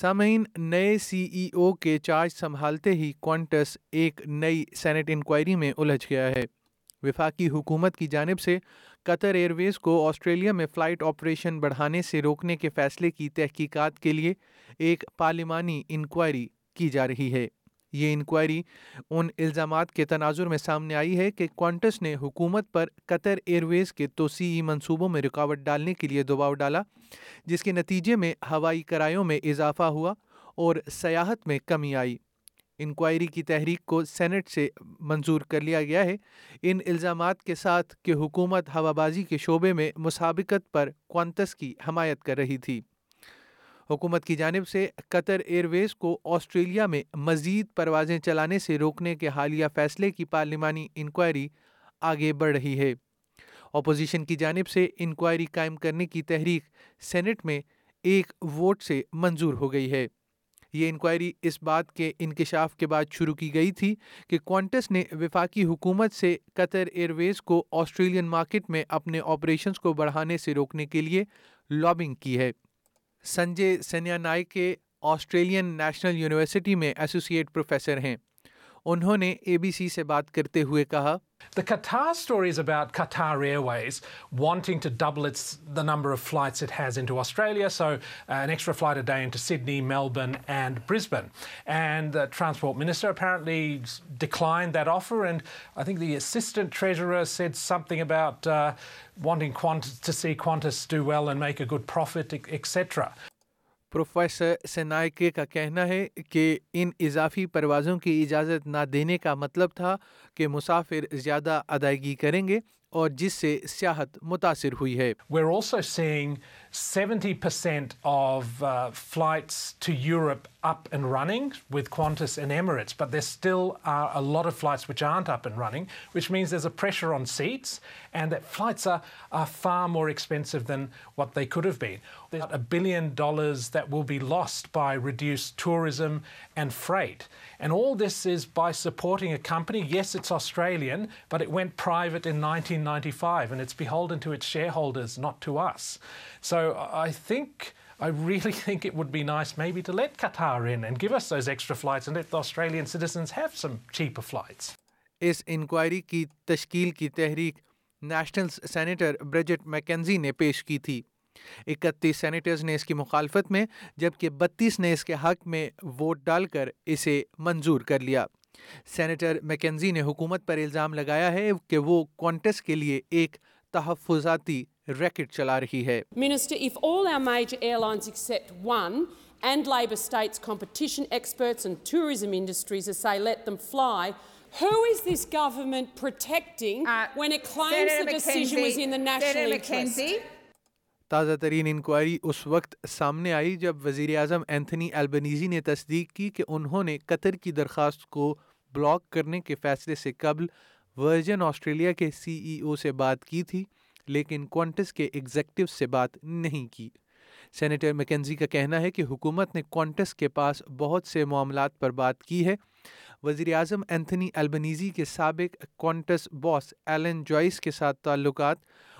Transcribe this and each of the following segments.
سامعین نئے سی ای او کے چارج سنبھالتے ہی کوانٹس ایک نئی سینٹ انکوائری میں الجھ گیا ہے وفاقی حکومت کی جانب سے قطر ایئر ویز کو آسٹریلیا میں فلائٹ آپریشن بڑھانے سے روکنے کے فیصلے کی تحقیقات کے لیے ایک پارلیمانی انکوائری کی جا رہی ہے یہ انکوائری ان الزامات کے تناظر میں سامنے آئی ہے کہ کوانٹس نے حکومت پر قطر ایئر ویز کے توسیعی منصوبوں میں رکاوٹ ڈالنے کے لیے دباؤ ڈالا جس کے نتیجے میں ہوائی کرایوں میں اضافہ ہوا اور سیاحت میں کمی آئی انکوائری کی تحریک کو سینٹ سے منظور کر لیا گیا ہے ان الزامات کے ساتھ کہ حکومت ہوابازی کے شعبے میں مسابقت پر کوانتس کی حمایت کر رہی تھی حکومت کی جانب سے قطر ایئر ویز کو آسٹریلیا میں مزید پروازیں چلانے سے روکنے کے حالیہ فیصلے کی پارلیمانی انکوائری آگے بڑھ رہی ہے اپوزیشن کی جانب سے انکوائری قائم کرنے کی تحریک سینٹ میں ایک ووٹ سے منظور ہو گئی ہے یہ انکوائری اس بات کے انکشاف کے بعد شروع کی گئی تھی کہ کوانٹس نے وفاقی حکومت سے قطر ویز کو آسٹریلین مارکیٹ میں اپنے آپریشنز کو بڑھانے سے روکنے کے لیے لابنگ کی ہے سنجے سینیا کے آسٹریلین نیشنل یونیورسٹی میں ایسوسیٹ پروفیسر ہیں انہوں نے اے بی سی سے بات کرتے ہوئے کہا دا Qatar stories about Qatar Airways Australia next flight ادائی Sydney Melbourne and Brisbane and the transport minister professor Senanayake کا کہنا ہے کہ ان اضافی پروازوں کی اجازت نہ دینے کا مطلب تھا کہ مسافر زیادہ ادائیگی کریں گے اور جس سے سیاحت متاثر ہوئی ہے 70% of uh, flights to Europe up and running with Qantas and Emirates, but there still are a lot of flights which aren't up and running, which means there's a pressure on seats and that flights are far more expensive than what they could have been. There's $1 billion that will be lost by reduced tourism and freight. And all this is by supporting a company. Yes, it's Australian, but it went private in 1995 and it's beholden to its shareholders, not to us. So I think, I really think it would be nice maybe to let Qatar in and give us those extra flights and let the Australian citizens have some cheaper flights. اس inquiry کی تشکیل کی تحریک national senator برجٹ Mackenzie نے پیش کی تھی اکتیس سینیٹرز نے اس کی مخالفت میں جبکہ بتیس نے اس کے حق میں ووٹ ڈال کر اسے منظور کر لیا سینیٹر میکنزی نے حکومت پر الزام لگایا ہے کہ وہ کونٹس کے لیے ایک تحفظاتی ریکٹ چلا رہی ہے minister of all are major airlines except one and labour states competition experts and tourism industries as I let them fly Who is this government protecting uh, when it claims Senator the decision McKenzie, was in the national interest? تازہ ترین inquiry اس وقت سامنے آئی جب وزیراعظم Anthony Albanese نے تصدیق کی کہ انہوں نے قطر کی درخواست کو بلاک کرنے کے فیصلے سے قبل ورجن آسٹریلیا کے سی ای او سے بات کی تھی لیکن کوانٹس کے ایگزیکٹو سے بات نہیں کی سینیٹر مکنزی کا کہنا ہے کہ حکومت نے کوانٹس کے پاس بہت سے معاملات پر بات کی ہے وزیر اعظم اینتھنی البنیزی کے سابق کوانٹس باس ایلن جوائس کے ساتھ تعلقات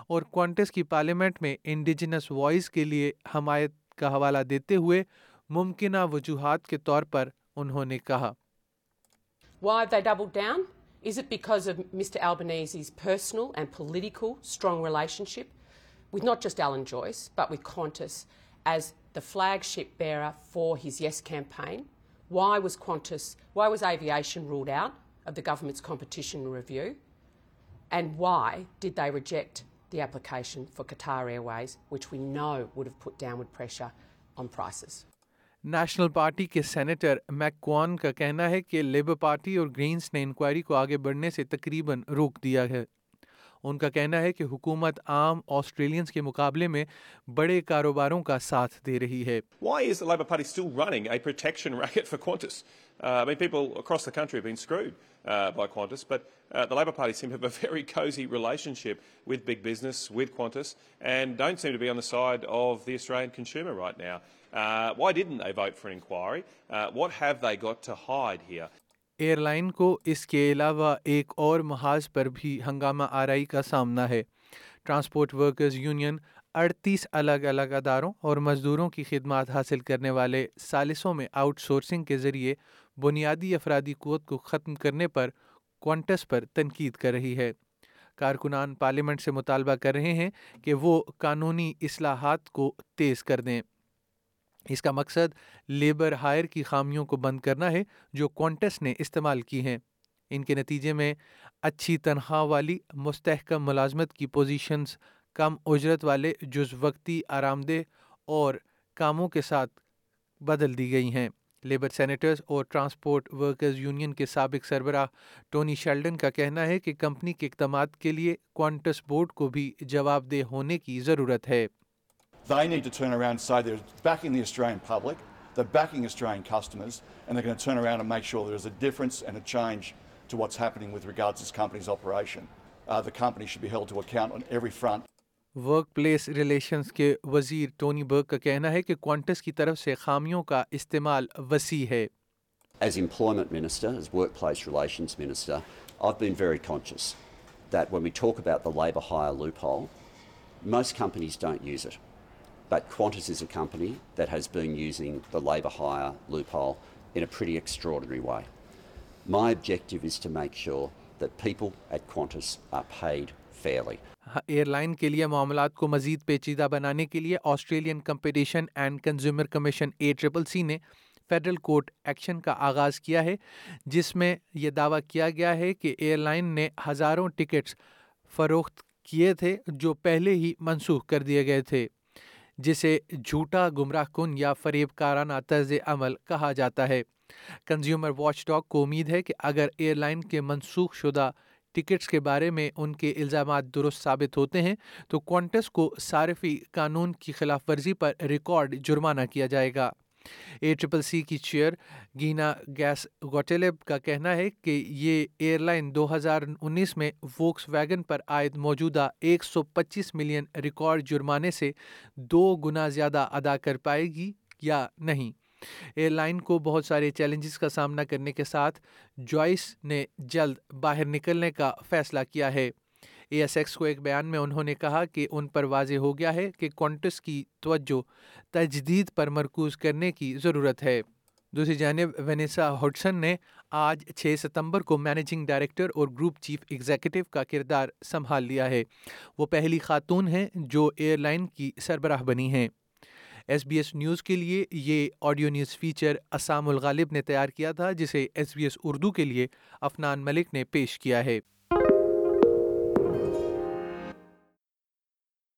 اور کوانٹس کی پارلیمنٹ میں انڈیجنس وائس کے لیے حمایت کا حوالہ دیتے ہوئے ممکنہ وجوہات کے طور پر انہوں نے کہا Is it because of Mr Albanese's personal and political strong relationship with not just Alan Joyce, but with Qantas as the flagship bearer for his Yes campaign? Why was aviation ruled out of the government's competition review? And why did they reject the application for Qatar Airways, which we know would have put downward pressure on prices? National Party کے senator make کوان کا کہنا ہے کہ Labor party اور Greens نے inquiry کو آگے بڑھنے سے تقریباً روک دیا ہے ان کا کہنا ہے کہ حکومت عام آسٹریلینز کے مقابلے میں بڑے کاروباروں کا ساتھ دے رہی ہے Why is the Labor Party still running a protection racket for Qantas? Uh, I mean people across the country have been screwed uh, by Qantas but uh, the Labor Party seem to have a very cozy relationship with big business, with Qantas and don't seem to be on the side of the Australian consumer right now. Uh, why didn't they vote for an inquiry? Uh, what have they got to hide here? Airline کو اس کے علاوہ ایک اور محاذ پر بھی ہنگامہ آرائی کا سامنا ہے ٹرانسپورٹ ورکرز یونین اڑتیس الگ الگ اداروں اور مزدوروں کی خدمات حاصل کرنے والے سالسوں میں آؤٹ سورسنگ کے ذریعے بنیادی افرادی قوت کو ختم کرنے پر کونٹس پر تنقید کر رہی ہے کارکنان پارلیمنٹ سے مطالبہ کر رہے ہیں کہ وہ قانونی اصلاحات کو تیز کر دیں اس کا مقصد لیبر ہائر کی خامیوں کو بند کرنا ہے جو کونٹس نے استعمال کی ہیں ان کے نتیجے میں اچھی تنخواہ والی مستحکم ملازمت کی پوزیشنز کم اجرت والے جز وقتی آرام دہ اور کاموں کے ساتھ بدل دی گئی ہیں لیبر سینیٹرز اور ٹرانسپورٹ ورکرز یونین کے سابق سربراہ ٹونی شیلڈن کا کہنا ہے کہ کمپنی کے اقدامات کے لیے کوانٹس بورڈ کو بھی جواب دہ ہونے کی ضرورت ہے they need to turn around and say they're backing the Australian public, they're backing Australian customers, and they're going to turn around and make sure there is a difference and a change to what's happening with regards to this company's operation. Uh, the company should be held to account on every front. Workplace relations کے وزیر Tony برگ کا کہنا ہے کہ Qantas کی طرف سے خامیوں کا استعمال وسیع ہے as employment minister as workplace relations minister of Ben very conscious that when we talk about the labour hire loophole most companies don't use it But Qantas is a company that has been using the labour hire loophole in a pretty extraordinary way. My objective is to make sure that people at Qantas are paid fairly. Airline کے لیے معاملات کو مزید پیچیدہ بنانے کے لیے Australian Competition and Consumer Commission A triple C نے فیڈرل کورٹ ایکشن کا آغاز کیا ہے جس میں یہ دعویٰ کیا گیا ہے کہ ایئر لائن نے ہزاروں ٹکٹس فروخت کیے تھے جو پہلے ہی منسوخ کر دیے گئے تھے جسے جھوٹا گمراہ کن یا فریب کارانہ طرز عمل کہا جاتا ہے کنزیومر واچ ڈاک کو امید ہے کہ اگر ایئر لائن کے منسوخ شدہ ٹکٹس کے بارے میں ان کے الزامات درست ثابت ہوتے ہیں تو کونٹس کو صارفی قانون کی خلاف ورزی پر ریکارڈ جرمانہ کیا جائے گا اے ٹریپل سی کی چیئر گینا گیس گوٹیلیب کا کہنا ہے کہ یہ ایئر لائن دو ہزار انیس میں ووکس ویگن پر عائد موجودہ ایک سو پچیس ملین ریکارڈ جرمانے سے دو گنا زیادہ ادا کر پائے گی یا نہیں ایئر لائن کو بہت سارے چیلنجز کا سامنا کرنے کے ساتھ جوائس نے جلد باہر نکلنے کا فیصلہ کیا ہے اے ایس ایکس کو ایک بیان میں انہوں نے کہا کہ ان پر واضح ہو گیا ہے کہ کونٹس کی توجہ تجدید پر مرکوز کرنے کی ضرورت ہے دوسری جانب وینیسا ہوٹسن نے آج چھ ستمبر کو مینیجنگ ڈائریکٹر اور گروپ چیف ایگزیکٹو کا کردار سنبھال لیا ہے وہ پہلی خاتون ہیں جو ایئر لائن کی سربراہ بنی ہیں ایس بی ایس نیوز کے لیے یہ audio news feature Essam Al Ghalib نے تیار کیا تھا جسے ایس بی ایس اردو کے لیے افنان ملک نے پیش کیا ہے